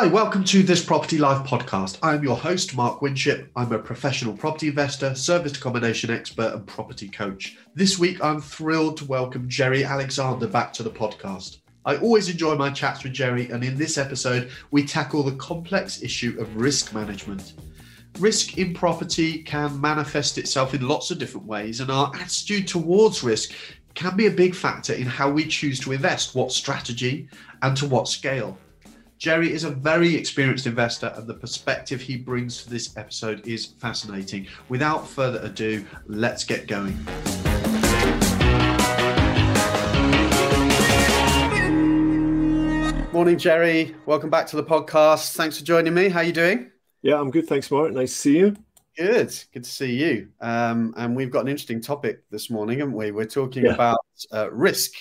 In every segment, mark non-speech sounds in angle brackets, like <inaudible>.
Hi, welcome to this Property Life podcast. I'm your host, Mark Winship. I'm a professional property investor, service accommodation expert, and property coach. This week, I'm thrilled to welcome Jerry Alexander back to the podcast. I always enjoy my chats with Jerry, and in this episode, we tackle the complex issue of risk management. Risk in property can manifest itself in lots of different ways, and our attitude towards risk can be a big factor in how we choose to invest, what strategy, and to what scale. Jerry is a very experienced investor, and the perspective he brings to this episode is fascinating. Without further ado, let's get going. Morning, Jerry. Welcome back to the podcast. Thanks for joining me. How are you doing? Yeah, I'm good. Thanks, Mark. Nice to see you. Good. Good to see you. Um, and we've got an interesting topic this morning, haven't we? We're talking yeah. about uh, risk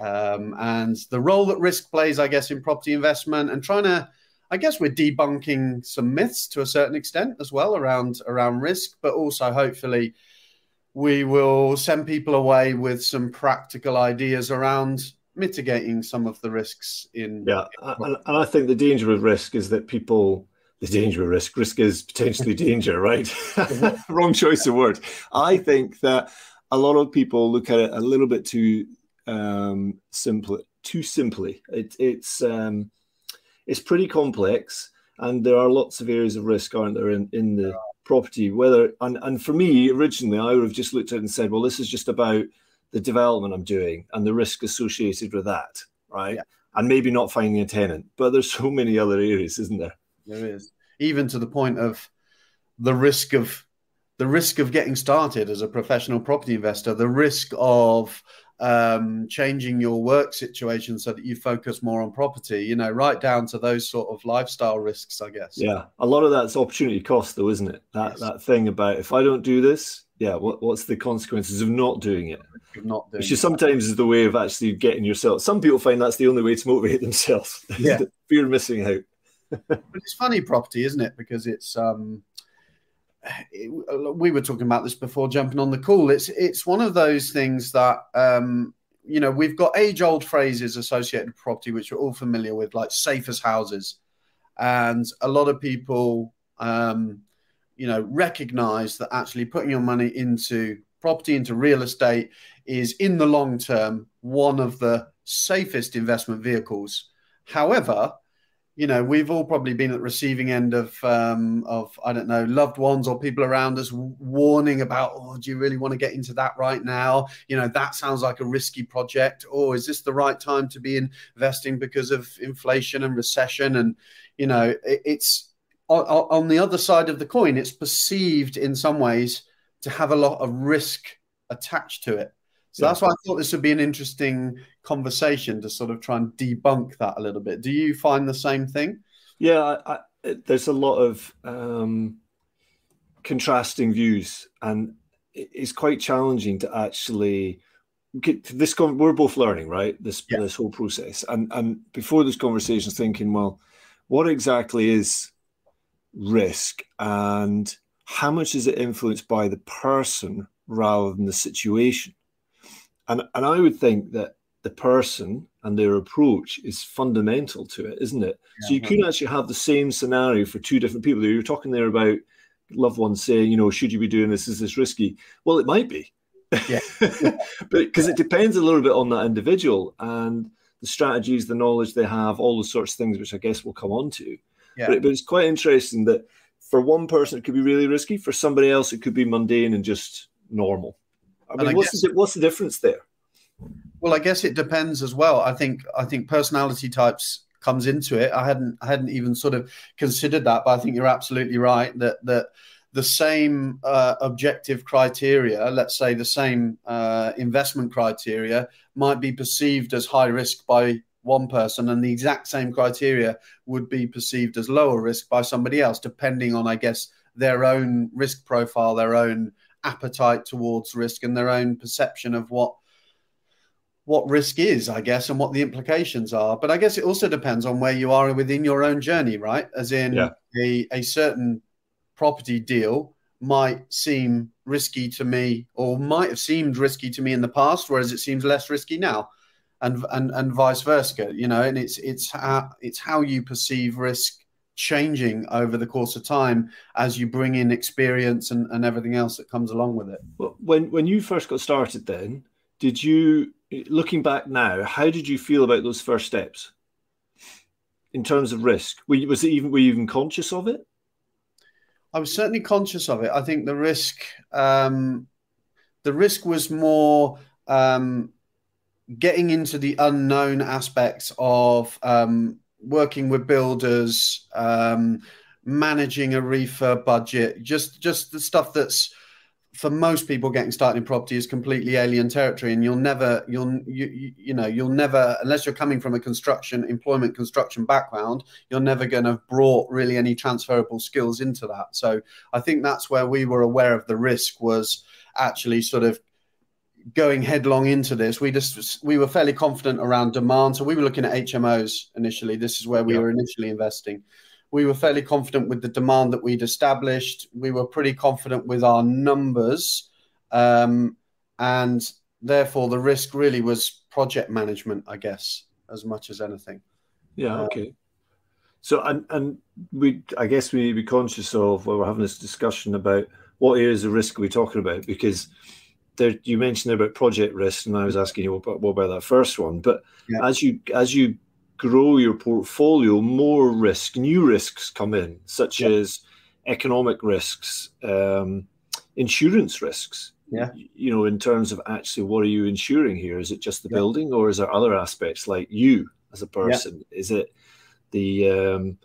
um, and the role that risk plays, I guess, in property investment and trying to, I guess, we're debunking some myths to a certain extent as well around around risk, but also hopefully we will send people away with some practical ideas around mitigating some of the risks in. Yeah, and, and I think the danger of risk is that people the danger of risk. Risk is potentially danger, right? <laughs> Wrong choice of word. I think that a lot of people look at it a little bit too um, simply, too simply. It, it's um, it's pretty complex, and there are lots of areas of risk, aren't there, in, in the property? Whether and, and for me, originally, I would have just looked at it and said, well, this is just about the development I'm doing and the risk associated with that, right? Yeah. And maybe not finding a tenant, but there's so many other areas, isn't there? There is, even to the point of the risk of the risk of getting started as a professional property investor, the risk of um, changing your work situation so that you focus more on property, you know, right down to those sort of lifestyle risks, I guess. Yeah. A lot of that's opportunity cost, though, isn't it? That, yes. that thing about if I don't do this, yeah, what, what's the consequences of not doing it? not doing Which is sometimes is the way of actually getting yourself. Some people find that's the only way to motivate <laughs> themselves. Yeah. <laughs> fear of missing out. <laughs> but it's funny property, isn't it? Because it's, um, we were talking about this before jumping on the call. It's it's one of those things that um, you know we've got age old phrases associated with property which we're all familiar with, like safe as houses, and a lot of people um, you know recognize that actually putting your money into property into real estate is in the long term one of the safest investment vehicles. However, you know, we've all probably been at the receiving end of um, of I don't know loved ones or people around us warning about, oh, do you really want to get into that right now? You know, that sounds like a risky project. Or is this the right time to be investing because of inflation and recession? And you know, it, it's on, on the other side of the coin. It's perceived in some ways to have a lot of risk attached to it. So yeah. that's why I thought this would be an interesting conversation to sort of try and debunk that a little bit. Do you find the same thing? Yeah, I, I, there's a lot of um, contrasting views, and it's quite challenging to actually get this. We're both learning, right? This yeah. this whole process, and and before this conversation, thinking, well, what exactly is risk, and how much is it influenced by the person rather than the situation? And and I would think that the person and their approach is fundamental to it, isn't it? Yeah, so you could actually have the same scenario for two different people. You're talking there about loved ones saying, you know, should you be doing this? Is this risky? Well, it might be. Yeah. <laughs> but because it depends a little bit on that individual and the strategies, the knowledge they have, all those sorts of things, which I guess we'll come on to. Yeah. But, but it's quite interesting that for one person it could be really risky, for somebody else it could be mundane and just normal. I mean, I what's, guess, the, what's the difference there? Well, I guess it depends as well. I think I think personality types comes into it. I hadn't I hadn't even sort of considered that, but I think you're absolutely right that that the same uh, objective criteria, let's say the same uh, investment criteria, might be perceived as high risk by one person, and the exact same criteria would be perceived as lower risk by somebody else, depending on, I guess, their own risk profile, their own appetite towards risk, and their own perception of what what risk is, I guess, and what the implications are. But I guess it also depends on where you are within your own journey, right? As in yeah. a, a certain property deal might seem risky to me or might have seemed risky to me in the past, whereas it seems less risky now. and and and vice versa. You know, and it's it's how it's how you perceive risk changing over the course of time as you bring in experience and, and everything else that comes along with it. Well, when when you first got started, then did you looking back now? How did you feel about those first steps in terms of risk? Were you, was it even were you even conscious of it? I was certainly conscious of it. I think the risk, um, the risk was more um, getting into the unknown aspects of um, working with builders, um, managing a refurb budget, just just the stuff that's for most people getting started in property is completely alien territory and you'll never you'll you, you know you'll never unless you're coming from a construction employment construction background you're never going to have brought really any transferable skills into that. So i think that's where we were aware of the risk was actually sort of going headlong into this. We just we were fairly confident around demand. So we were looking at hmos initially. This is where we yeah. were initially investing we were fairly confident with the demand that we'd established. We were pretty confident with our numbers. Um, and therefore, the risk really was project management, I guess, as much as anything. Yeah, uh, okay. So, and, and we, I guess we need to be conscious of while we're having this discussion about what areas of risk are we talking about? Because there, you mentioned about project risk, and I was asking you what about, what about that first one. But yeah. as you as you grow your portfolio, more risk, new risks come in, such yep. as economic risks, um, insurance risks. Yeah. You know, in terms of actually what are you insuring here? Is it just the yep. building or is there other aspects like you as a person? Yep. Is it the um,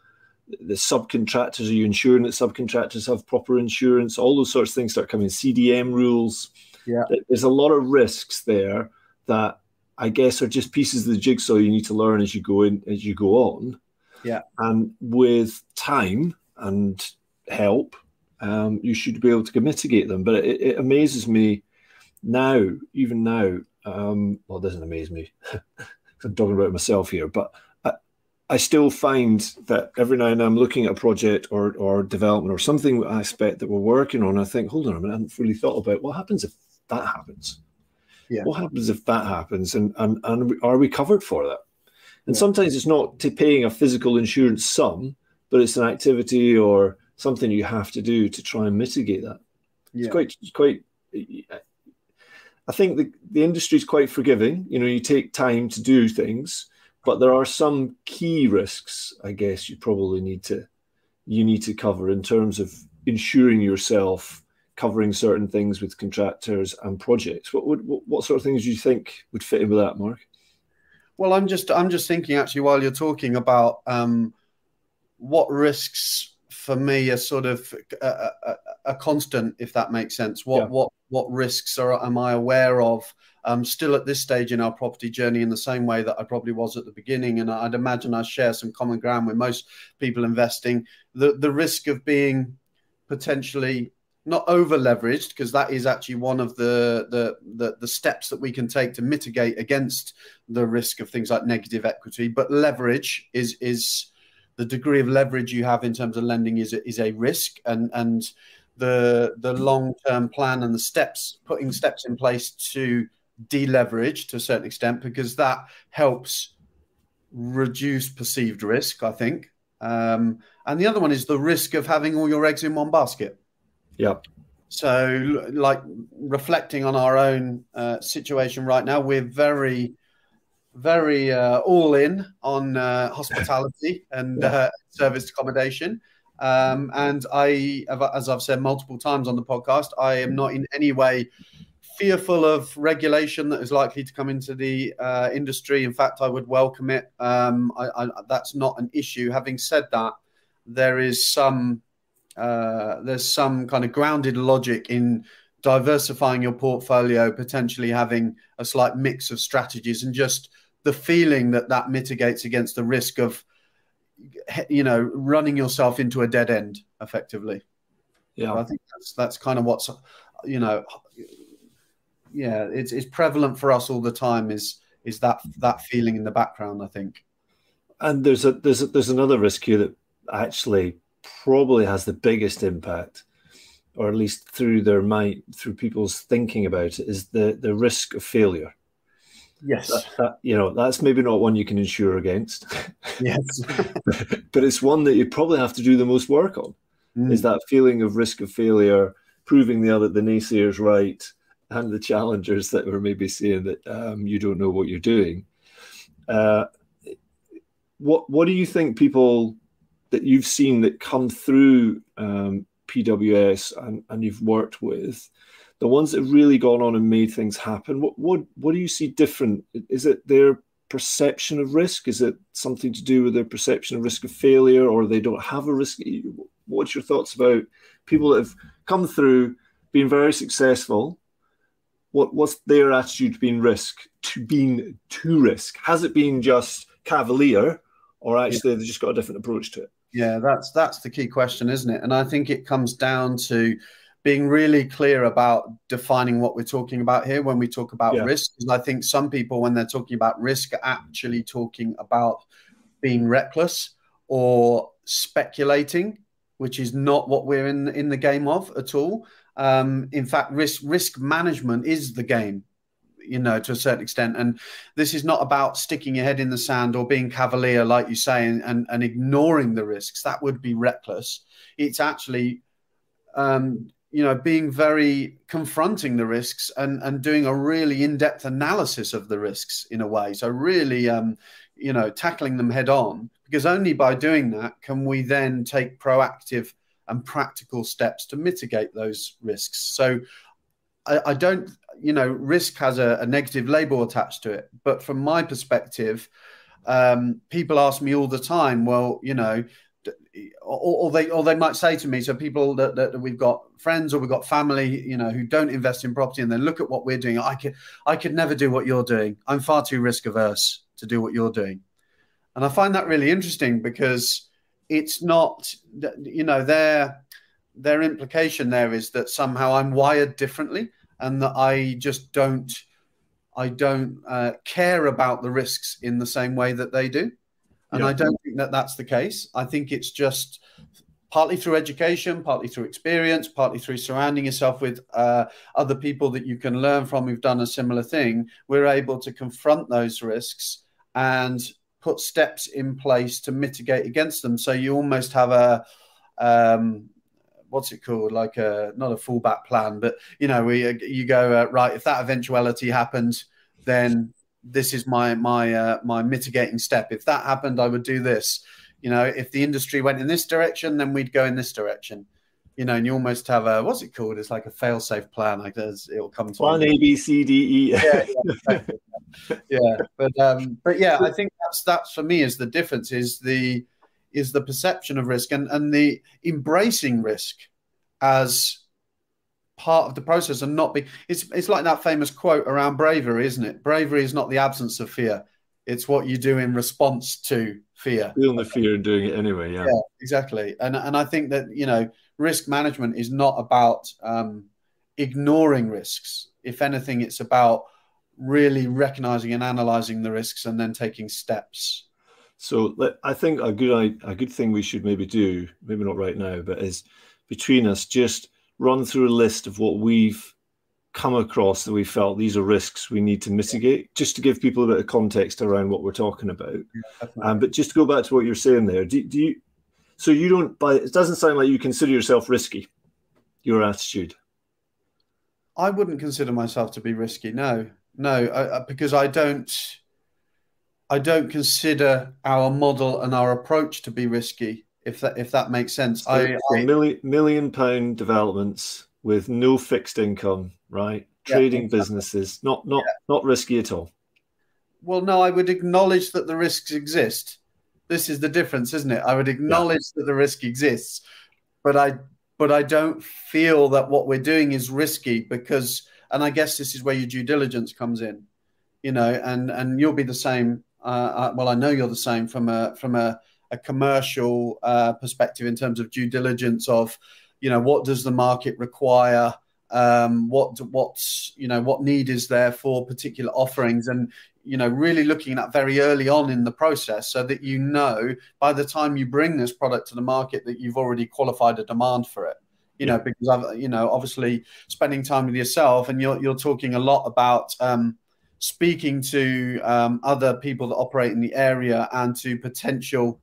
the subcontractors? Are you ensuring that subcontractors have proper insurance? All those sorts of things start coming. CDM rules. Yeah. There's a lot of risks there that I guess are just pieces of the jigsaw you need to learn as you go in as you go on. Yeah. And with time and help, um, you should be able to mitigate them. But it, it amazes me now, even now. Um, well, it doesn't amaze me. <laughs> I'm talking about myself here, but I, I still find that every now and then I'm looking at a project or or development or something aspect that we're working on. I think, hold on a minute, I haven't really thought about what happens if that happens yeah. What happens if that happens, and and and are we covered for that? And yeah. sometimes it's not to paying a physical insurance sum, but it's an activity or something you have to do to try and mitigate that. Yeah. It's quite quite. I think the the industry is quite forgiving. You know, you take time to do things, but there are some key risks. I guess you probably need to you need to cover in terms of insuring yourself covering certain things with contractors and projects. What would what, what sort of things do you think would fit in with that, Mark? Well, I'm just I'm just thinking actually while you're talking about um, what risks for me are sort of a, a, a, constant, if that makes sense. What yeah. what what risks are am I aware of? Um, still at this stage in our property journey, in the same way that I probably was at the beginning, and I'd imagine I share some common ground with most people investing. The the risk of being potentially not over leveraged because that is actually one of the, the, the the steps that we can take to mitigate against the risk of things like negative equity. But leverage is is the degree of leverage you have in terms of lending is is a risk. And and the the long term plan and the steps putting steps in place to deleverage to a certain extent because that helps reduce perceived risk i think. Um, and the other one is the risk of having all your eggs in one basket yeah. So, like reflecting on our own uh, situation right now, we're very, very uh, all in on uh, hospitality <laughs> and yeah. Uh, service accommodation. Um, and I, as I've said multiple times on the podcast, I am not in any way fearful of regulation that is likely to come into the uh, industry. In fact, I would welcome it. Um, I, I, that's not an issue. Having said that, there is some uh, there's some kind of grounded logic in diversifying your portfolio, potentially having a slight mix of strategies, and just the feeling that that mitigates against the risk of, you know, running yourself into a dead end effectively. Yeah, so I think that's that's kind of what's, you know, yeah, it's it's prevalent for us all the time. Is is that that feeling in the background? I think. And there's a there's a, there's another risk here that actually probably has the biggest impact, or at least through their mind, through people's thinking about it, is the the risk of failure. Yes, that, that, you know that's maybe not one you can insure against. <laughs> Yes, <laughs> but it's one that you probably have to do the most work on. Mm. Is that feeling of risk of failure, proving the other the naysayers right, and the challengers that were maybe saying that um, you don't know what you're doing. Uh, what what do you think people that you've seen that come through um, PWS and, and you've worked with, the ones that have really gone on and made things happen? What what what do you see different? Is it their perception of risk? Is it something to do with their perception of risk of failure, or they don't have a risk? What's your thoughts about people that have come through, been very successful? What what's their attitude to being risk to being to risk? Has it been just cavalier, or actually yeah. they've just got a different approach to it? Yeah, that's that's the key question, isn't it? And I think it comes down to being really clear about defining what we're talking about here when we talk about yeah. risk. I think some people, when they're talking about risk, are actually talking about being reckless or speculating, which is not what we're in in the game of at all. Um, in fact, risk risk management is the game you know, to a certain extent. And this is not about sticking your head in the sand or being cavalier, like you say, and, and, and ignoring the risks. That would be reckless. It's actually, um, you know, being very confronting the risks and, and doing a really in depth analysis of the risks in a way. So, really, um, you know, tackling them head on, because only by doing that can we then take proactive and practical steps to mitigate those risks. So, I, I don't, you know, risk has a, a, negative label attached to it. But from my perspective, um, people ask me all the time, well, you know, or, or, they or they might say to me, so people that, that we've got friends or we've got family, you know, who don't invest in property and then look at what we're doing. I could I could never do what you're doing. I'm far too risk averse to do what you're doing. And I find that really interesting because it's not, you know, their their implication there is that somehow I'm wired differently and that I just don't I don't uh, care about the risks in the same way that they do. And yeah. I don't think that that's the case. I think it's just partly through education, partly through experience, partly through surrounding yourself with uh, other people that you can learn from who've done a similar thing. We're able to confront those risks and put steps in place to mitigate against them. So you almost have a um, what's it called? Like a not a fallback plan, but you know, we you go uh, right. If that eventuality happens, then this is my my uh, my mitigating step. If that happened, I would do this. You know, if the industry went in this direction, then we'd go in this direction. You know, and you almost have a what's it called? It's like a fail-safe plan. Like there's, it'll come to one A B C D E. <laughs> Yeah, yeah, yeah, but um, but yeah, I think that's that's for me is the difference is the is the perception of risk and, and the embracing risk as part of the process and not be it's it's like that famous quote around bravery isn't it? Bravery is not the absence of fear. It's what you do in response to fear. Feeling the fear and doing it anyway yeah, yeah exactly. And and i think that you know risk management is not about um, ignoring risks. If anything it's about really recognizing and analyzing the risks and then taking steps so I think a good a good thing we should maybe do, maybe not right now, but is between us just run through a list of what we've come across that we felt these are risks we need to mitigate, just to give people a bit of context around what we're talking about. Yeah, um, but just to go back to what you're saying there, do, do you? So you don't. But it doesn't sound like you consider yourself risky. Your attitude. I wouldn't consider myself to be risky. No, no, I, because I don't. I don't consider our model and our approach to be risky. If that if that makes sense, so, I, I million million pound developments with no fixed income, right? Trading yeah, exactly. businesses, not not yeah. not risky at all. Well, no, I would acknowledge that the risks exist. This is the difference, isn't it? I would acknowledge yeah. that the risk exists, but I but I don't feel that what we're doing is risky because, and I guess this is where your due diligence comes in, you know, and and you'll be the same uh, well, I know you're the same from a from a, a commercial uh, perspective in terms of due diligence of, you know, what does the market require? Um, what what's you know what need is there for particular offerings? And you know really looking at very early on in the process so that you know by the time you bring this product to the market that you've already qualified a demand for it. You know because I've you know obviously spending time with yourself and you're you're talking a lot about um, speaking to um, other people that operate in the area and to potential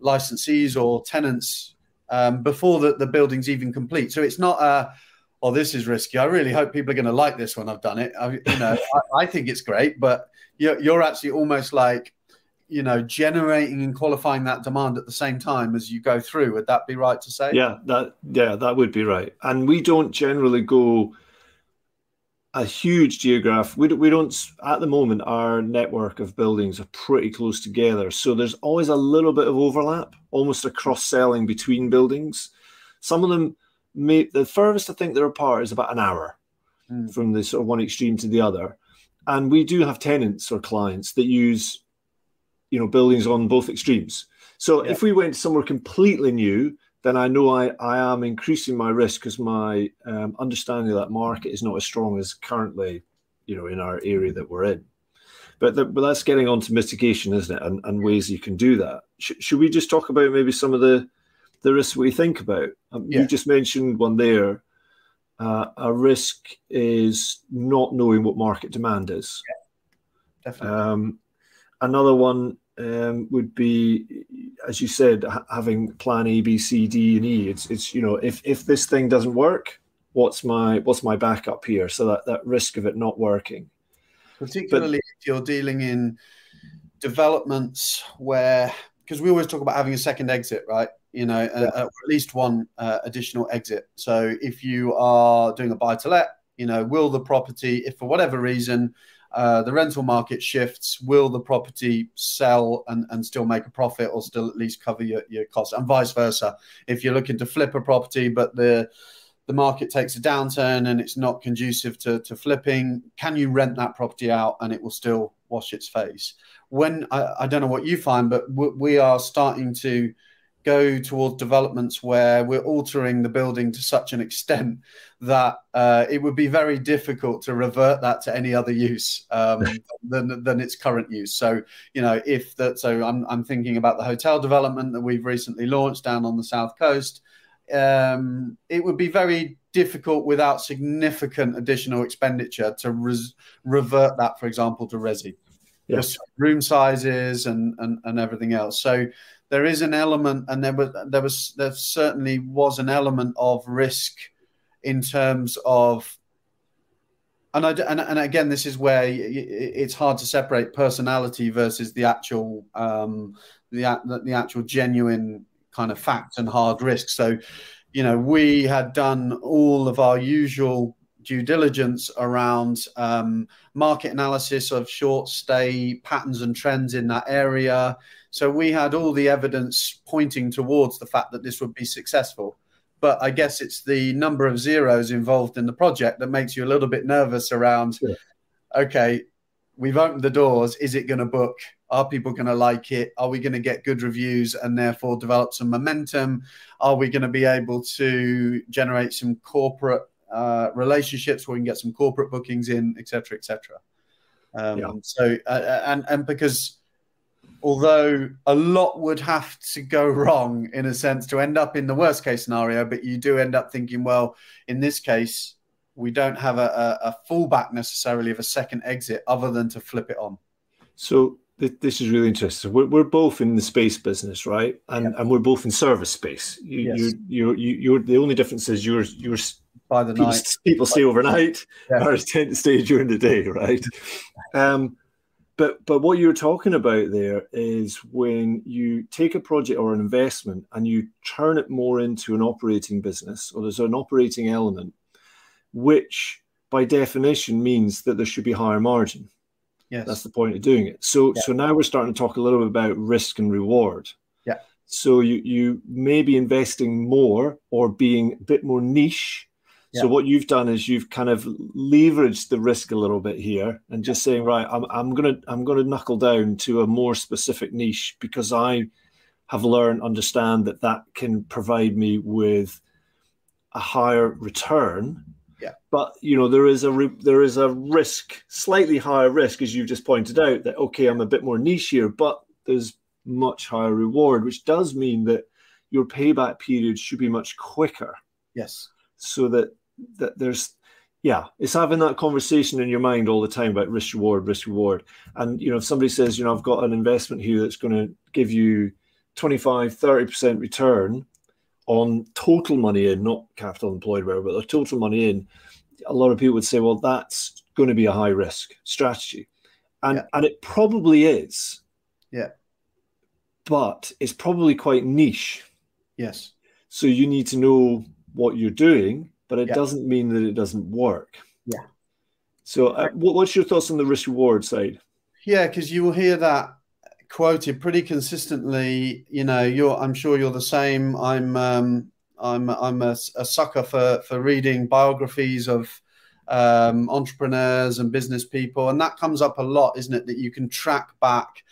licensees or tenants um, before the, the building's even complete. So it's not a, oh, this is risky. I really hope people are going to like this when I've done it. I, you know, <laughs> I, I, think it's great, but you're, you're actually almost like, you know, generating and qualifying that demand at the same time as you go through. Would that be right to say? Yeah, that yeah, that would be right. And we don't generally go a huge geograph. We, we don't, at the moment, our network of buildings are pretty close together. So there's always a little bit of overlap, almost a cross selling between buildings. Some of them, may, the furthest I think they're apart is about an hour mm. from the sort of one extreme to the other. And we do have tenants or clients that use, you know, buildings on both extremes. So yeah. if we went somewhere completely new, then I know I, I am increasing my risk because my um, understanding of that market is not as strong as currently, you know, in our area that we're in. But, the, but that's getting on to mitigation, isn't it? And, and ways you can do that. Sh- should we just talk about maybe some of the the risks we think about? Um, yeah. You just mentioned one there. Uh, a risk is not knowing what market demand is. Yeah, definitely. Um, another one um, would be, as you said, ha- having plan A, B, C, D, and E. It's it's you know if if this thing doesn't work, what's my what's my backup here? So that that risk of it not working. Particularly but, if you're dealing in developments where because we always talk about having a second exit, right? You know, yeah. uh, at least one uh, additional exit. So if you are doing a buy to let, you know, will the property, if for whatever reason uh, the rental market shifts, will the property sell and, and still make a profit or still at least cover your, your costs? And vice versa. If you're looking to flip a property, but the the market takes a downturn and it's not conducive to, to flipping, can you rent that property out and it will still wash its face? When I, I don't know what you find, but we are starting to go towards developments where we're altering the building to such an extent that uh, it would be very difficult to revert that to any other use um, <laughs> than, than its current use. So, you know, if that, so I'm, I'm thinking about the hotel development that we've recently launched down on the south coast. Um, it would be very difficult without significant additional expenditure to res- revert that, for example, to resi. Yes. room sizes and, and and everything else. So there is an element, and there was there was there certainly was an element of risk in terms of. And, I, and, and again, this is where it's hard to separate personality versus the actual um, the the actual genuine kind of fact and hard risk. So, you know, we had done all of our usual due diligence around um, market analysis of short stay patterns and trends in that area. So we had all the evidence pointing towards the fact that this would be successful. But I guess it's the number of zeros involved in the project that makes you a little bit nervous around, yeah. okay, we've opened the doors. Is it going to book? Are people going to like it? Are we going to get good reviews and therefore develop some momentum? Are we going to be able to generate some corporate uh, relationships where we can get some corporate bookings in, etc., etc. Um, yeah. So, uh, uh, and and because although a lot would have to go wrong in a sense to end up in the worst case scenario, but you do end up thinking, well, in this case, we don't have a, a, a fallback necessarily of a second exit other than to flip it on. So th- this is really interesting. We're, we're both in the space business, right? And yeah. and we're both in service space. You, yes. you, you, you, you're the only difference is you're you're by the people, night. People stay overnight, yeah. <laughs> or tend to stay during the day, right? <laughs> Um, but but what you're talking about there is when you take a project or an investment and you turn it more into an operating business or there's an operating element which by definition means that there should be higher margin. Yes. That's the point of doing it. So yeah. so now we're starting to talk a little bit about risk and reward. Yeah. So you you may be investing more or being a bit more niche so what you've done is you've kind of leveraged the risk a little bit here and just saying, right, I'm, I'm gonna I'm gonna knuckle down to a more specific niche because I have learned understand that that can provide me with a higher return. Yeah. But you know there is a re- there is a risk, slightly higher risk, as you've just pointed out, that okay, I'm a bit more niche here, but there's much higher reward, which does mean that your payback period should be much quicker. Yes. So that that there's Yeah, it's having that conversation in your mind all the time about risk reward, risk reward. And you know, if somebody says, you know, I've got an investment here that's going to give you 25, 30% return on total money in, not capital employed, whatever, but the total money in, a lot of people would say, well, that's going to be a high risk strategy. And yeah. and it probably is. Yeah. But it's probably quite niche. Yes. So you need to know what you're doing, but it yeah. doesn't mean that it doesn't work. Yeah. So, uh, what's your thoughts on the risk reward side? Yeah, because you will hear that quoted pretty consistently. You know, you're. I'm sure you're the same. I'm. Um, I'm. I'm a, a sucker for for reading biographies of um, entrepreneurs and business people, and that comes up a lot, isn't it? That you can track back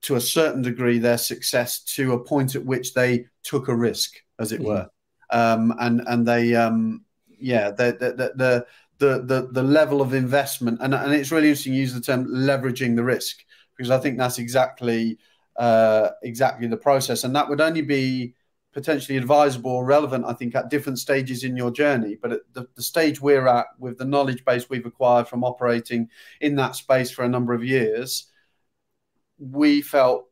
to a certain degree their success to a point at which they took a risk, as it mm-hmm. were, um, and and they um, yeah the the, the the the level of investment and and it's really interesting you use the term leveraging the risk because I think that's exactly uh, exactly the process and that would only be potentially advisable or relevant I think at different stages in your journey but at the, the stage we're at with the knowledge base we've acquired from operating in that space for a number of years we felt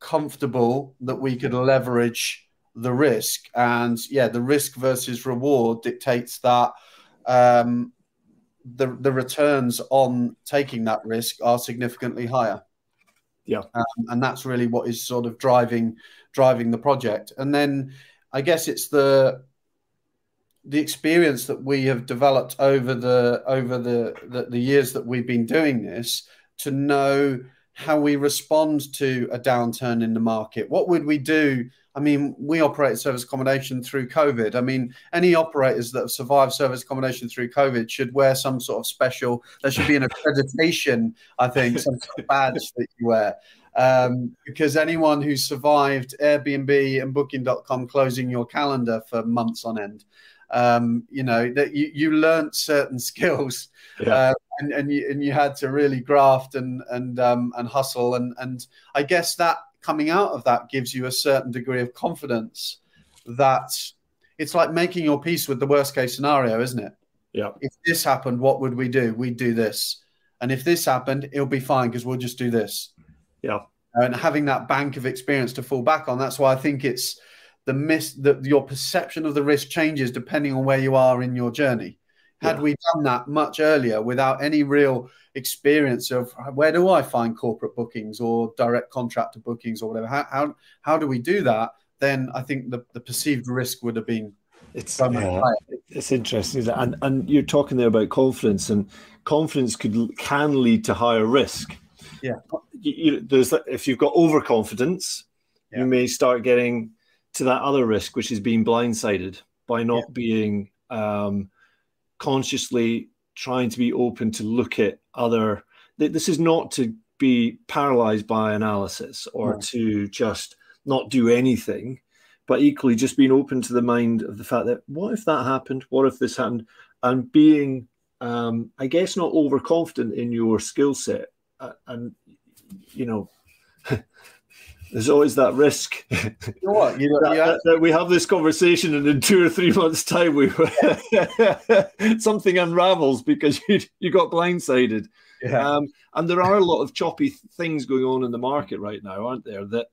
comfortable that we could leverage the risk. And yeah, the risk versus reward dictates that um, the the returns on taking that risk are significantly higher. Yeah, um, and that's really what is sort of driving driving the project. And then I guess it's the the experience that we have developed over the over the, the, the years that we've been doing this to know how we respond to a downturn in the market. What would we do? I mean, we operate service accommodation through COVID. I mean, any operators that have survived service accommodation through COVID should wear some sort of special, there should be an accreditation, I think, some sort of badge that you wear. Um, because anyone who survived Airbnb and Booking.com closing your calendar for months on end, um, you know, that you, you learned certain <laughs> skills. Yeah. Uh, and, and you and you had to really graft and and um, and hustle and and I guess that coming out of that gives you a certain degree of confidence that it's like making your peace with the worst case scenario, isn't it? Yeah. If this happened, what would we do? We'd do this, and if this happened, it'll be fine because we'll just do this. Yeah. And having that bank of experience to fall back on, that's why I think it's the miss that your perception of the risk changes depending on where you are in your journey. Had yeah. we done that much earlier without any real experience of where do I find corporate bookings or direct contractor bookings or whatever, how, how, how do we do that? Then I think the, the perceived risk would have been it's so yeah, it's interesting, and and you're talking there about confidence, and confidence could can lead to higher risk. Yeah, you, you, there's if you've got overconfidence, yeah. you may start getting to that other risk, which is being blindsided by not yeah. being um, consciously trying to be open to look at other. This is not to be paralyzed by analysis or no. to just not do anything, but equally just being open to the mind of the fact that what if that happened? What if this happened? And being, um, I guess, not overconfident in your skill set. Uh, and, you know, <laughs> there's always that risk. <laughs> You know what? You know, that, that, that, we have this conversation, and in two or three months' time, we <laughs> something unravels because <laughs> you you got blindsided. Yeah. Um, and there are a lot of choppy things going on in the market right now, aren't there? That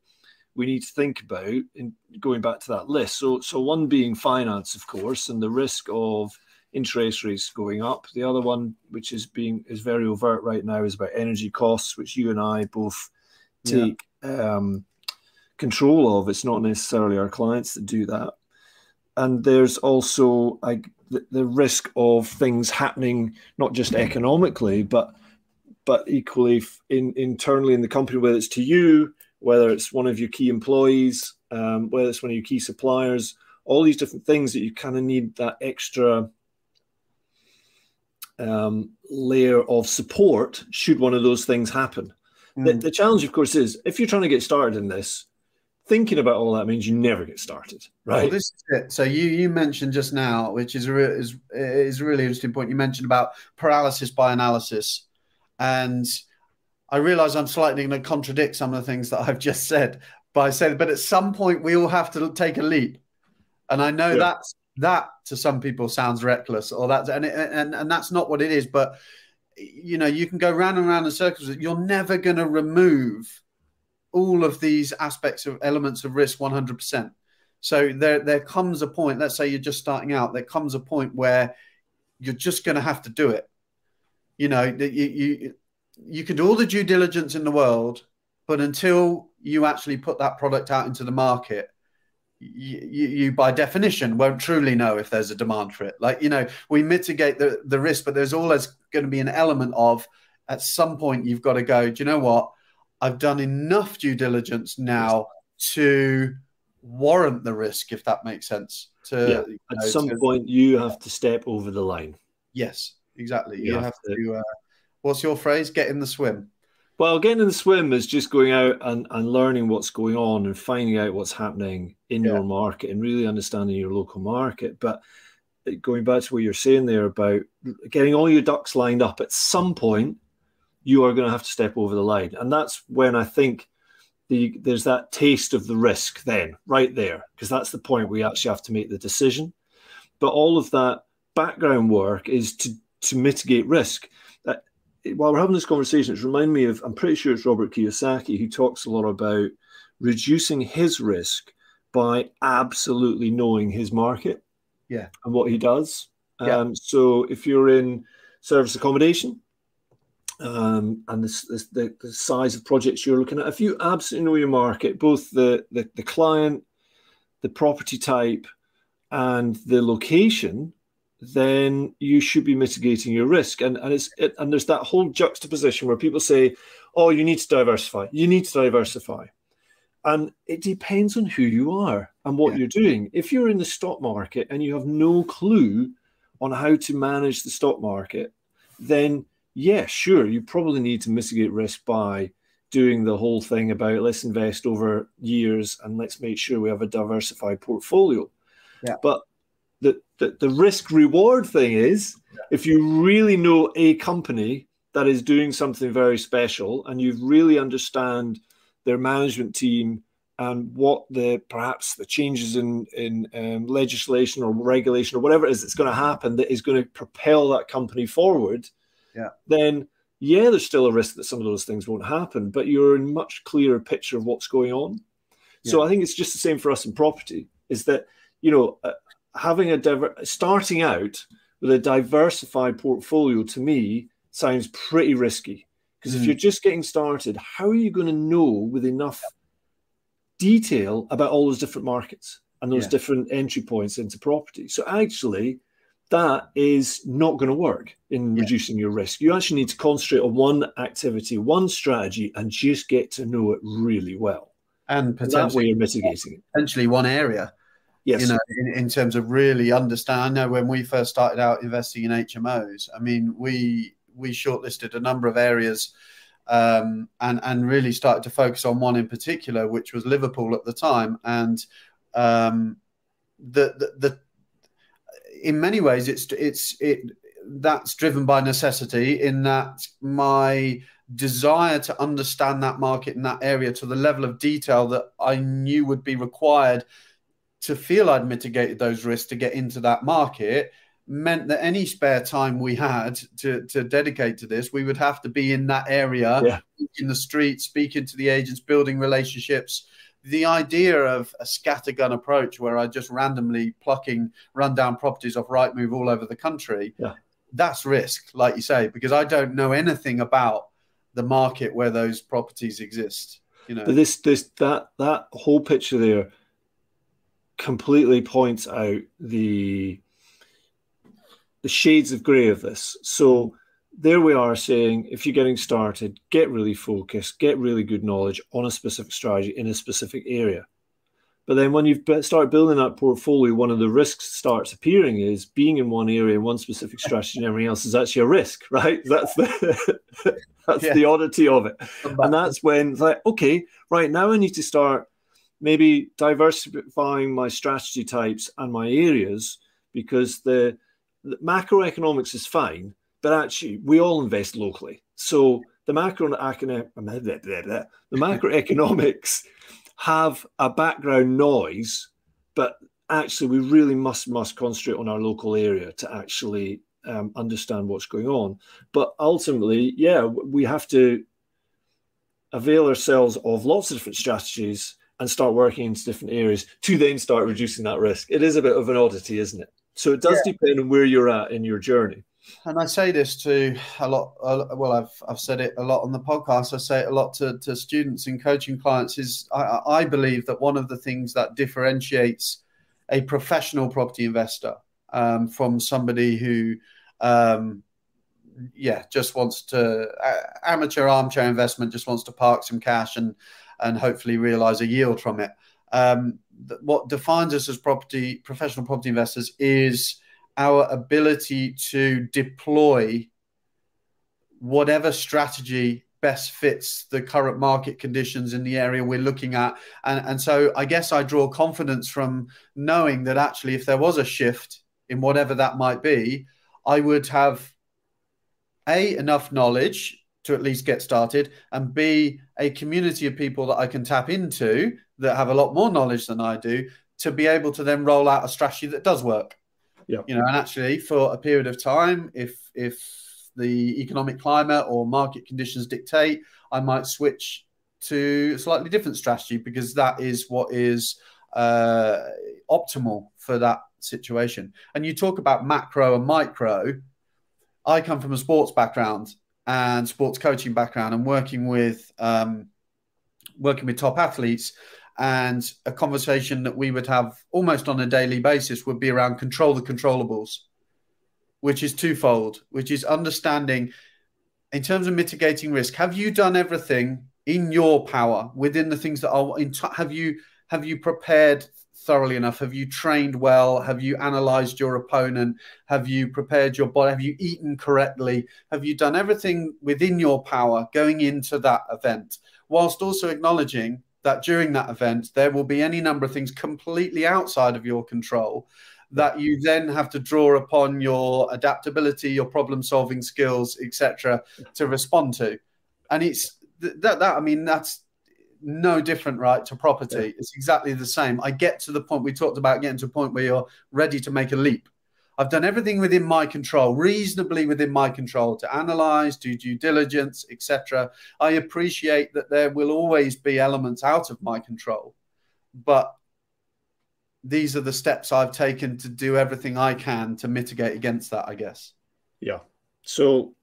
we need to think about. In going back to that list, so so one being finance, of course, and the risk of interest rates going up. The other one, which is being is very overt right now, is about energy costs, which you and I both take yeah. Um, control of. It's not necessarily our clients that do that. And there's also like the, the risk of things happening, not just economically, but but equally in, internally in the company, whether it's to you, whether it's one of your key employees, um, whether it's one of your key suppliers, all these different things that you kind of need that extra um, layer of support should one of those things happen. Mm. The, the, challenge, of course, is if you're trying to get started in this, thinking about all that means you never get started, right? Well, this is it. So you you mentioned just now, which is a re- is is a really interesting point. You mentioned about paralysis by analysis, and I realize I'm slightly going to contradict some of the things that I've just said by saying, but at some point we all have to take a leap, and I know yeah. that's that to some people sounds reckless or that's and, and and that's not what it is but you know you can go round and round in circles. You're never going to remove all of these aspects of elements of risk 100% so there there comes a point let's say you're just starting out there comes a point where you're just going to have to do it. You know you, you you can do all the due diligence in the world but until you actually put that product out into the market you, you, by definition won't truly know if there's a demand for it. Like, you know, we mitigate the, the risk, but there's always going to be an element of at some point you've got to go, do you know what? I've done enough due diligence now to warrant the risk, if that makes sense. To yeah. at know, some to, point, you have to step over the line. Yes, exactly. You, you have, have, to. to uh, what's your phrase? Get in the swim. Well, getting in the swim is just going out and, and learning what's going on and finding out what's happening in yeah. your market and really understanding your local market. But uh, going back to what you're saying there about getting all your ducks lined up, at some point, you are going to have to step over the line. And that's when I think the, there's that taste of the risk then, right there, because that's the point where you actually have to make the decision. But all of that background work is to, to mitigate risk while we're having this conversation, it's reminding me of, I'm pretty sure it's Robert Kiyosaki who talks a lot about reducing his risk by absolutely knowing his market yeah. and what he does. Yeah. Um, so if you're in service accommodation um, and this, this, the, the size of projects you're looking at, if you absolutely know your market, both the, the, the client, the property type, and the location, then you should be mitigating your risk. And and it's it, and there's that whole juxtaposition where people say, "Oh, you need to diversify. You need to diversify," and it depends on who you are and what yeah. you're doing. If you're in the stock market and you have no clue on how to manage the stock market, then yeah, sure, you probably need to mitigate risk by doing the whole thing about let's invest over years and let's make sure we have a diversified portfolio. Yeah. But the, the, risk reward thing is if you really know a company that is doing something very special and you really understand their management team and what the perhaps the changes in in um, legislation or regulation or whatever it is that's going to happen that is going to propel that company forward yeah. then yeah there's still a risk that some of those things won't happen but you're in much clearer picture of what's going on. Yeah. so i think it's just the same for us in property is that you know having a diver- starting out with a diversified portfolio to me sounds pretty risky because mm. if you're just getting started, how are you going to know with enough detail about all those different markets and those yeah. different entry points into property? So actually, that is not going to work in yeah. reducing your risk. You actually need to concentrate on one activity, one strategy, and just get to know it really well. And potentially, and that way you're mitigating it. Potentially one area. Yes. You know, in, in terms of really understand. I know when we first started out investing in HMOs, I mean, we we shortlisted a number of areas um, and and really started to focus on one in particular, which was Liverpool at the time. And um, the, the the in many ways, it's it's it that's driven by necessity. In that my desire to understand that market in that area to the level of detail that I knew would be required to feel I'd mitigated those risks to get into that market meant that any spare time we had to, to dedicate to this, we would have to be in that area, yeah. in the street, speaking to the agents, building relationships. The idea of a scattergun approach where I just randomly plucking rundown properties off Rightmove all over the country, yeah. that's risk, like you say, because I don't know anything about the market where those properties exist. You know, but this this that that whole picture there completely points out the the shades of grey of this. So there we are saying if you're getting started, get really focused, get really good knowledge on a specific strategy in a specific area. But then when you start building that portfolio, one of the risks starts appearing is being in one area, one specific strategy, and everything else is actually a risk, <laughs> right? That's the <laughs> that's yeah. the oddity of it. And that's when it's like, okay, right now I need to start maybe diversifying my strategy types and my areas because the, the macroeconomics is fine, but actually we all invest locally. So the macro <laughs> the macroeconomics have a background noise, but actually we really must must concentrate on our local area to actually um, understand what's going on. But ultimately, yeah, we have to avail ourselves of lots of different strategies and start working into different areas to then start reducing that risk. It is a bit of an oddity, isn't it? So it does yeah. depend on where you're at in your journey. And I say this to a lot. well, I've I've said it a lot on the podcast. I say it a lot to, to students and coaching clients. Is I, I believe that one of the things that differentiates a professional property investor um, from somebody who, um, yeah, just wants to uh, amateur armchair investment, just wants to park some cash and and hopefully realize a yield from it. Um, what defines us as property professional property investors is our ability to deploy whatever strategy best fits the current market conditions in the area we're looking at. And, and so I guess I draw confidence from knowing that actually, if there was a shift in whatever that might be, I would have A, enough knowledge to at least get started, and B, a community of people that I can tap into that have a lot more knowledge than I do to be able to then roll out a strategy that does work. Yeah. You know, and actually for a period of time, if if the economic climate or market conditions dictate, I might switch to a slightly different strategy because that is what is uh, optimal for that situation. And you talk about macro and micro. I come from a sports background and sports coaching background and working with um, working with top athletes. And a conversation that we would have almost on a daily basis would be around control the controllables which is twofold which is understanding in terms of mitigating risk have you done everything in your power within the things that are in t- have you have you prepared thoroughly enough. Have you trained well? Have you analyzed your opponent? Have you prepared your body? Have you eaten correctly? Have you done everything within your power going into that event? Whilst also acknowledging that during that event, there will be any number of things completely outside of your control that you then have to draw upon your adaptability, your problem solving skills, etc., to respond to. And it's that, that, I mean, that's no different, right, to property. Yeah. It's exactly the same. I get to the point we talked about getting to a point where you're ready to make a leap. I've done everything within my control, reasonably within my control, to analyze, do due diligence, etc. I appreciate that there will always be elements out of my control, but these are the steps I've taken to do everything I can to mitigate against that. I guess. Yeah. So,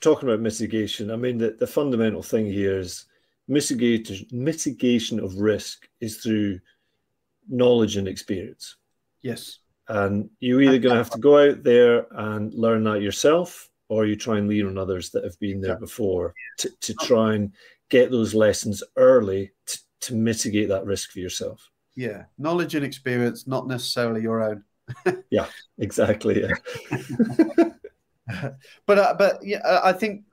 talking about mitigation, I mean the, the fundamental thing here is mitigation mitigation of risk is through knowledge and experience. Yes. And you're either going to have to go out there and learn that yourself, or you try and lean on others that have been there before to, to try and get those lessons early to, to mitigate that risk for yourself. Yeah, knowledge and experience, not necessarily your own. <laughs> yeah, exactly. Yeah. <laughs> but uh, but yeah, I think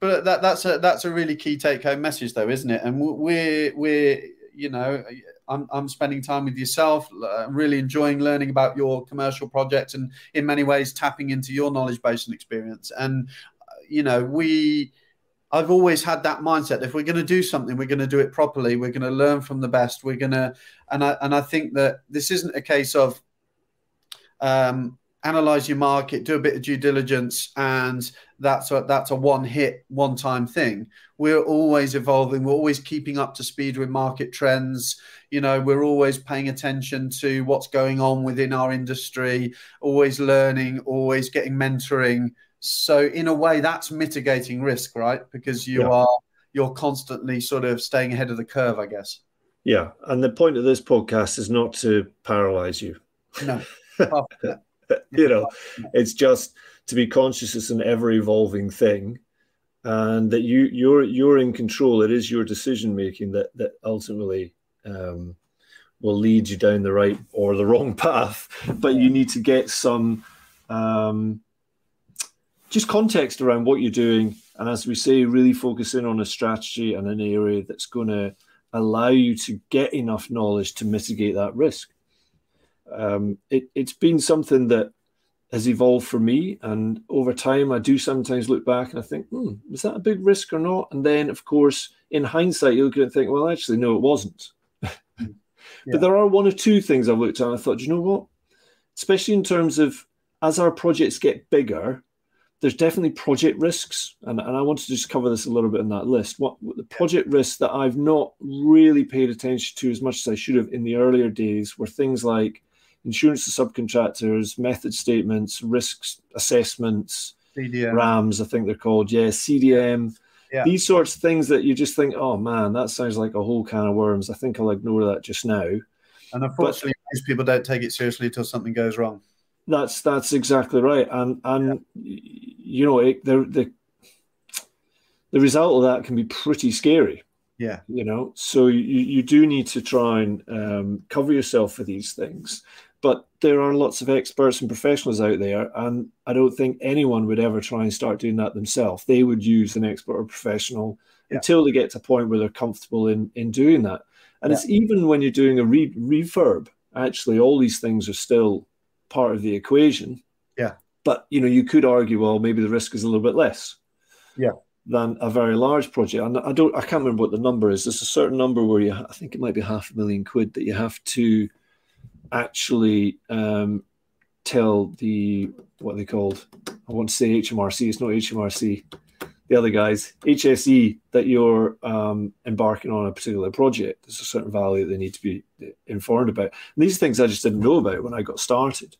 but that that's a that's a really key take home message though, isn't it? And we're we're you know I'm, I'm spending time with yourself. I'm really enjoying learning about your commercial projects and in many ways tapping into your knowledge base and experience. And, uh, you know, we, I've always had that mindset. If we're going to do something, we're going to do it properly. We're going to learn from the best. We're going to, and I, and I think that this isn't a case of, um, analyze your market, do a bit of due diligence, and that's a, that's a one hit, one time thing. We're always evolving. We're always keeping up to speed with market trends. You know, we're always paying attention to what's going on within our industry, always learning, always getting mentoring. So in a way, that's mitigating risk, right? Because you yeah. are you're constantly sort of staying ahead of the curve, I guess. Yeah, and the point of this podcast is not to paralyze you. No. <laughs> <laughs> you know, it's just to be conscious it's an ever evolving thing and that you you're you're in control. It is your decision making that that ultimately um, will lead you down the right or the wrong path but you need to get some um, just context around what you're doing. And as we say really focus in on a strategy and an area that's going to allow you to get enough knowledge to mitigate that risk um, it, it's been something that has evolved for me. And over time, I do sometimes look back and I think, hmm, was that a big risk or not? And then, of course, in hindsight, you look at it and think, well, actually, no, it wasn't. Yeah. <laughs> But there are one or two things I've looked at and I thought, you know what? Especially in terms of as our projects get bigger, there's definitely project risks, and, and I want to just cover this a little bit in that list. What the project risks that I've not really paid attention to as much as I should have in the earlier days were things like insurance to subcontractors, method statements, risks assessments, CDM. RAMs, I think they're called. Yeah, CDM. Yeah. These sorts of things that you just think, oh man, that sounds like a whole can of worms. I think I'll ignore that just now. And unfortunately, but, most people don't take it seriously until something goes wrong. That's that's exactly right, and and yeah. you know it, the the the result of that can be pretty scary. Yeah, you know, so you you do need to try and um, cover yourself for these things, but there are lots of experts and professionals out there, and I don't think anyone would ever try and start doing that themselves. They would use an expert or professional yeah. until they get to a point where they're comfortable in in doing that. And yeah. it's even when you're doing a re- refurb, actually, all these things are still part of the equation. Yeah. But you know, you could argue, well, maybe the risk is a little bit less. Yeah. Than a very large project, and I don't, I can't remember what the number is. There's a certain number where you, I think it might be half a million quid that you have to actually um, tell the what they called. I want to say HMRC. It's not HMRC. The other guys, HSE, that you're um, embarking on a particular project. There's a certain value they need to be informed about. And these things I just didn't know about when I got started.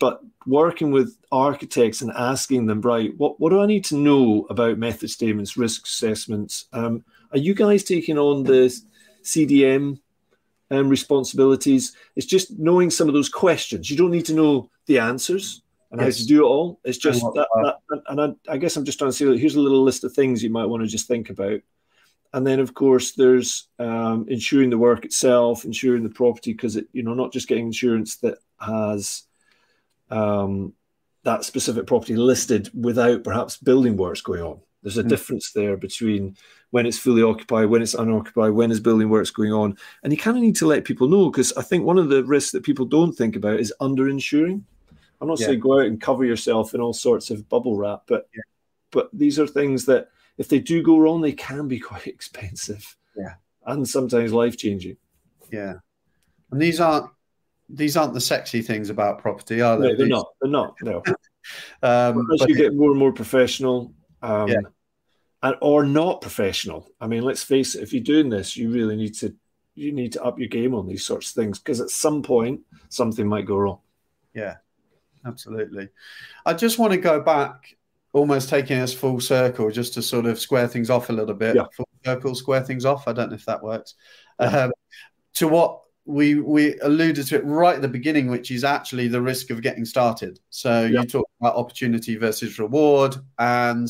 But working with architects and asking them, right, what, what do I need to know about method statements, risk assessments? Um, are you guys taking on the CDM um, responsibilities? It's just knowing some of those questions. You don't need to know the answers and yes. how to do it all. It's just that, that and I, I, guess I'm just trying to say, here's a little list of things you might want to just think about. And then, of course, there's um, insuring the work itself, insuring the property, because it, you know, not just getting insurance that has um, that specific property listed without perhaps building works going on. There's a mm. difference there between when it's fully occupied, when it's unoccupied, when is building works going on, and you kind of need to let people know because I think one of the risks that people don't think about is underinsuring. I'm not yeah. saying go out and cover yourself in all sorts of bubble wrap, but yeah. but these are things that if they do go wrong, they can be <laughs> quite expensive. Yeah. And sometimes life changing. Yeah. And these aren't these aren't the sexy things about property, are they? No, they're these... not. They're not. No. <laughs> um, As you get more and more professional, um, yeah. and or not professional. I mean, let's face it. If you're doing this, you really need to you need to up your game on these sorts of things because at some point something might go wrong. Yeah, absolutely. I just want to go back, almost taking us full circle, just to sort of square things off a little bit. Yeah. Full circle, square things off. I don't know if that works. Yeah. Um, to what we we alluded to it right at the beginning, which is actually the risk of getting started. So yeah. you talk about opportunity versus reward, and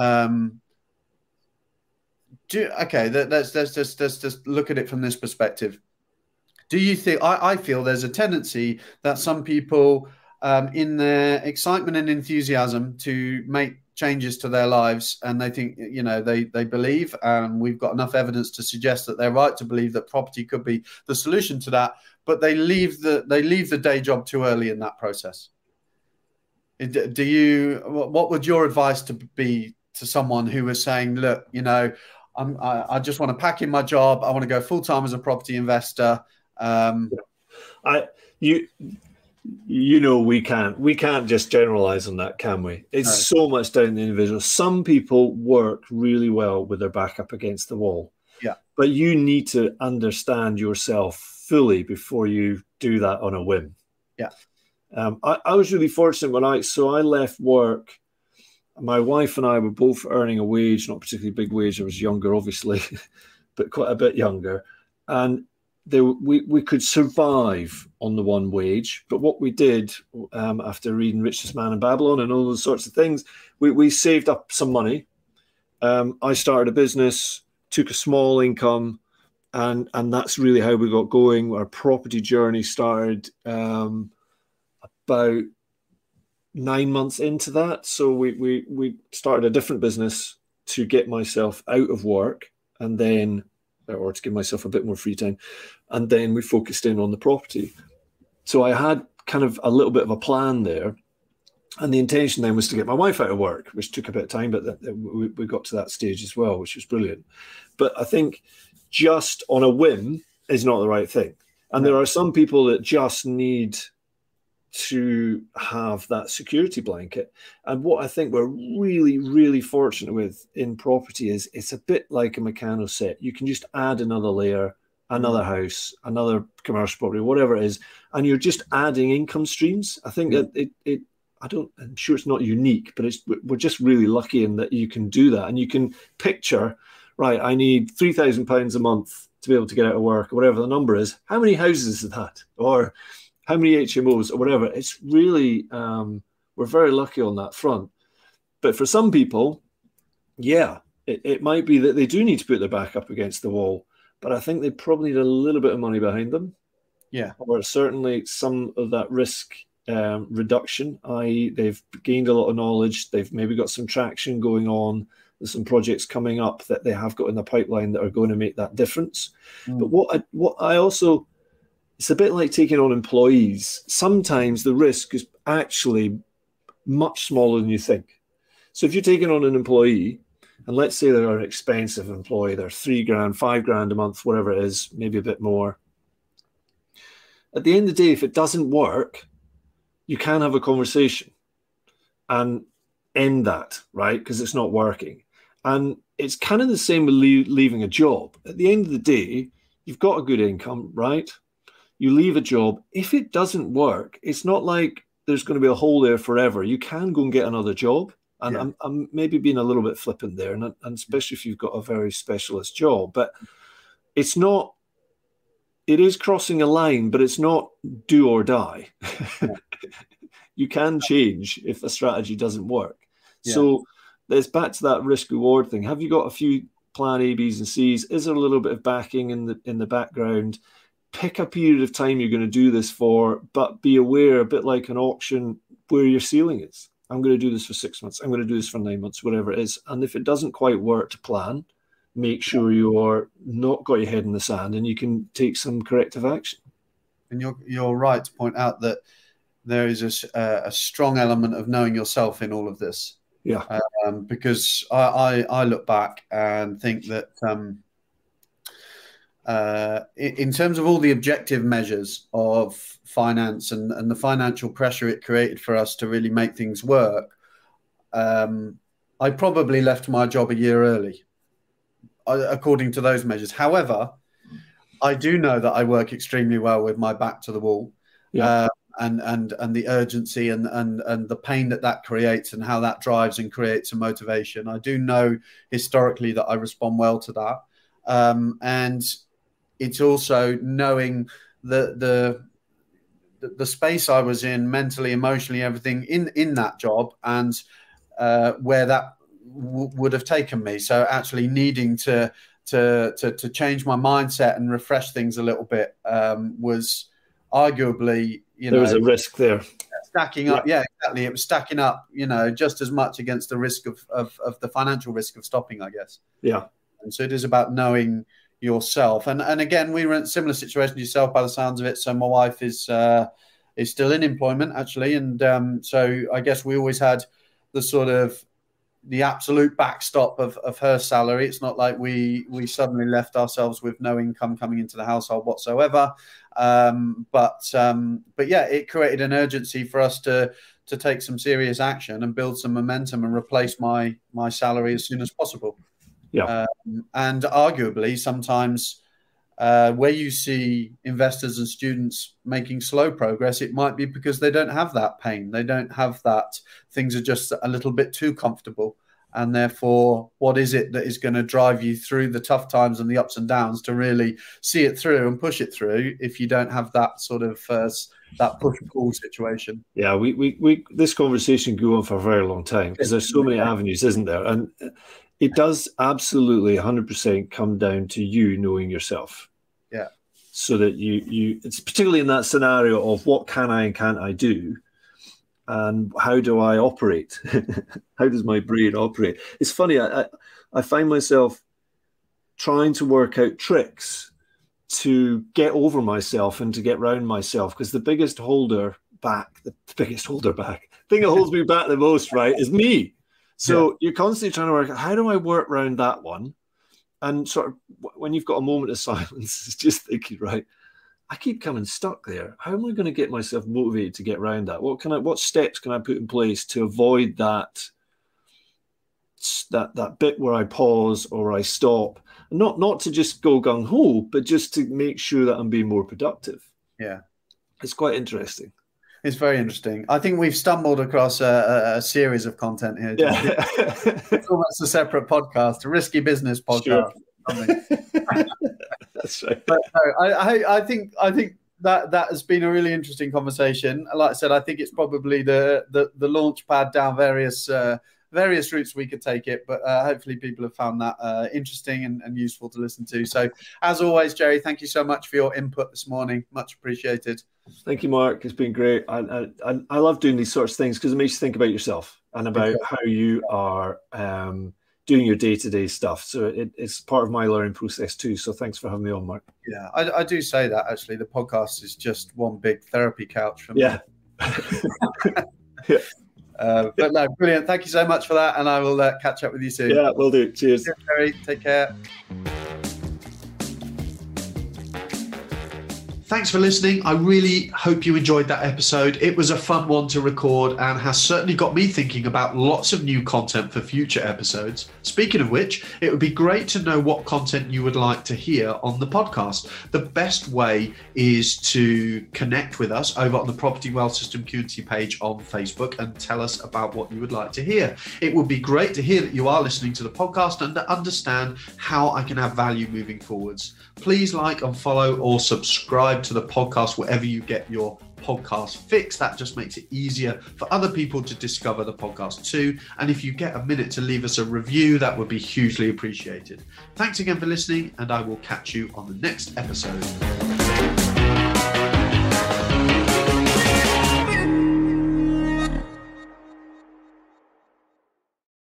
um, do okay. Let's let's just let's just look at it from this perspective. Do you think I, I feel there's a tendency that some people um, in their excitement and enthusiasm to make changes to their lives and they think you know they they believe and we've got enough evidence to suggest that they're right to believe that property could be the solution to that but they leave the they leave the day job too early in that process. Do you what would your advice to be to someone who was saying look you know I'm, I, I just want to pack in my job i want to go full-time as a property investor um, I you you know we can't we can't just generalize on that can we? It's so much down to the individual. Some people work really well with their back up against the wall. Yeah. But you need to understand yourself fully before you do that on a whim. Yeah. Um, I, I was really fortunate when i so i left work. My wife and i were both earning a wage not particularly big wage. I was younger obviously <laughs> but quite a bit younger. And there, we, we could survive on the one wage. But what we did um, after reading Richest Man in Babylon and all those sorts of things, we, we saved up some money. Um, I started a business, took a small income, and and that's really how we got going. Our property journey started um, about nine months into that. So we, we we started a different business to get myself out of work, and then or to give myself a bit more free time. And then we focused in on the property. So I had kind of a little bit of a plan there. And the intention then was to get my wife out of work, which took a bit of time, but we, we got to that stage as well, which was brilliant. But I think just on a whim is not the right thing. And there are some people that just need to have that security blanket. And what I think we're really, really fortunate with in property is it's a bit like a Meccano set. You can just add another layer, another mm. house, another commercial property, whatever it is, and you're just adding income streams. I think that it, it I don't, I'm sure it's not unique, but it's we're just really lucky in that you can do that and you can picture, right? I need three thousand pounds a month to be able to get out of work, or whatever the number is. How many houses is that? Or how many HMOs or whatever. It's really um, we're very lucky on that front. But for some people, yeah, it, it might be that they do need to put their back up against the wall. But I think they probably need a little bit of money behind them. Yeah. Or certainly some of that risk um, reduction, i.e., they've gained a lot of knowledge, they've maybe got some traction going on, there's some projects coming up that they have got in the pipeline that are going to make that difference. Mm. But what I, what I also it's a bit like taking on employees. Sometimes the risk is actually much smaller than you think. So if you're taking on an employee, and let's say they're an expensive employee, they're three grand, five grand a month, whatever it is, maybe a bit more. At the end of the day, if it doesn't work, you can have a conversation and end that, right? Because it's not working. And it's kind of the same with leaving a job. At the end of the day, you've got a good income, right? You leave a job. If it doesn't work, it's not like there's going to be a hole there forever. You can go and get another job. And yeah. I'm, I'm, maybe being a little bit flippant there, and, and especially if you've got a very specialist job. But it's not, it is crossing a line, but it's not do or die. <laughs> you can change if a strategy doesn't work. Yeah. So there's back to that risk reward thing. Have you got a few plan A, B's, and C's? Is there a little bit of backing in the in the background? Pick a period of time you're going to do this for, but be aware, a bit like an auction, where your ceiling is. I'm going to do this for six months. I'm going to do this for nine months, whatever it is. And if it doesn't quite work to plan, make sure you are not got your head in the sand and you can take some corrective action. And you're you're right to point out that there is a, a strong element of knowing yourself in all of this. Yeah. Um, because I, I, I look back and think that um, uh, in terms of all the objective measures of finance and, and the financial pressure it created for us to really make things work, um, I probably left my job a year early, uh, according to those measures. However, I do know that I work extremely well with my back to the wall. Yeah. Uh, and and and the urgency and and and the pain that that creates and how that drives and creates a motivation. I do know historically that I respond well to that, um, and it's also knowing the the the space I was in mentally, emotionally, everything in in that job, and uh, where that w- would have taken me. So actually needing to, to to to change my mindset and refresh things a little bit um, was arguably you there know there was a risk there stacking up yeah. yeah. exactly it was stacking up you know just as much against the risk of, of of the financial risk of stopping i guess yeah and so it is about knowing yourself. And and again, we were in a similar situation yourself by the sounds of it. So my wife is uh, is still in employment actually, and um, so I guess we always had the sort of the absolute backstop of, of her salary. It's not like we we suddenly left ourselves with no income coming into the household whatsoever. Um, but um, but yeah, it created an urgency for us to to take some serious action and build some momentum and replace my my salary as soon as possible. Yeah. Um, and arguably, sometimes uh, where you see investors and students making slow progress, it might be because they don't have that pain. They don't have that. Things are just a little bit too comfortable. And therefore, what is it that is going to drive you through the tough times and the ups and downs to really see it through and push it through if you don't have that sort of uh, that push pull situation? Yeah, we, we, we this conversation go on for a very long time because there's so many avenues, isn't there? And it does absolutely 100% come down to you knowing yourself. Yeah. So that you you it's particularly in that scenario of what can I and can't I do, and how do I operate? <laughs> how does my brain operate? It's funny. I, I I find myself trying to work out tricks to get over myself and to get round myself because the biggest holder back, the biggest holder back, thing that holds me back the most, right, is me. So yeah. you're constantly trying to work how do I work around that one? And sort of when you've got a moment of <laughs> silence, it's just thinking, right, I keep coming stuck there. How am I going to get myself motivated to get around that? What can I? What steps can I put in place to avoid that? That that bit where I pause or I stop, not not to just go gung ho, but just to make sure that I'm being more productive. Yeah, it's quite interesting. It's very interesting. I think we've stumbled across a, a, a series of content here. Yeah. it's almost a separate podcast, a risky business podcast. Sure. <laughs> That's right. But no, I, I, think I think that that has been a really interesting conversation. Like I said, I think it's probably the the, the launch pad down various uh, various routes we could take it. But uh, hopefully, people have found that uh, interesting and, and, useful to listen to. So, as always, Jerry, thank you so much for your input this morning. Much appreciated. Thank you, Mark. It's been great. I I, I love doing these sorts of things because it makes you think about yourself and about okay. how you are. Um, doing your day-to-day stuff so it, it's part of my learning process too so thanks for having me on mark yeah I, I, do say that actually the podcast is just one big therapy couch for me yeah <laughs> <laughs> yeah uh, but no, brilliant. Thank you so much for that, and I will uh, catch up with you soon. Yeah, we'll do. Cheers. Cheers, Terry. Take care. Thanks for listening. I really hope you enjoyed that episode. It was a fun one to record and has certainly got me thinking about lots of new content for future episodes. Speaking of which, it would be great to know what content you would like to hear on the podcast. The best way is to connect with us over on the Property Wealth System community page on Facebook and tell us about what you would like to hear. It would be great to hear that you are listening to the podcast and to understand how I can add value moving forwards. Please like and follow or subscribe subscribe to the podcast wherever you get your podcast fix. That just makes it easier for other people to discover the podcast too. And if you get a minute to leave us a review, that would be hugely appreciated. Thanks again for listening, and I will catch you on the next episode.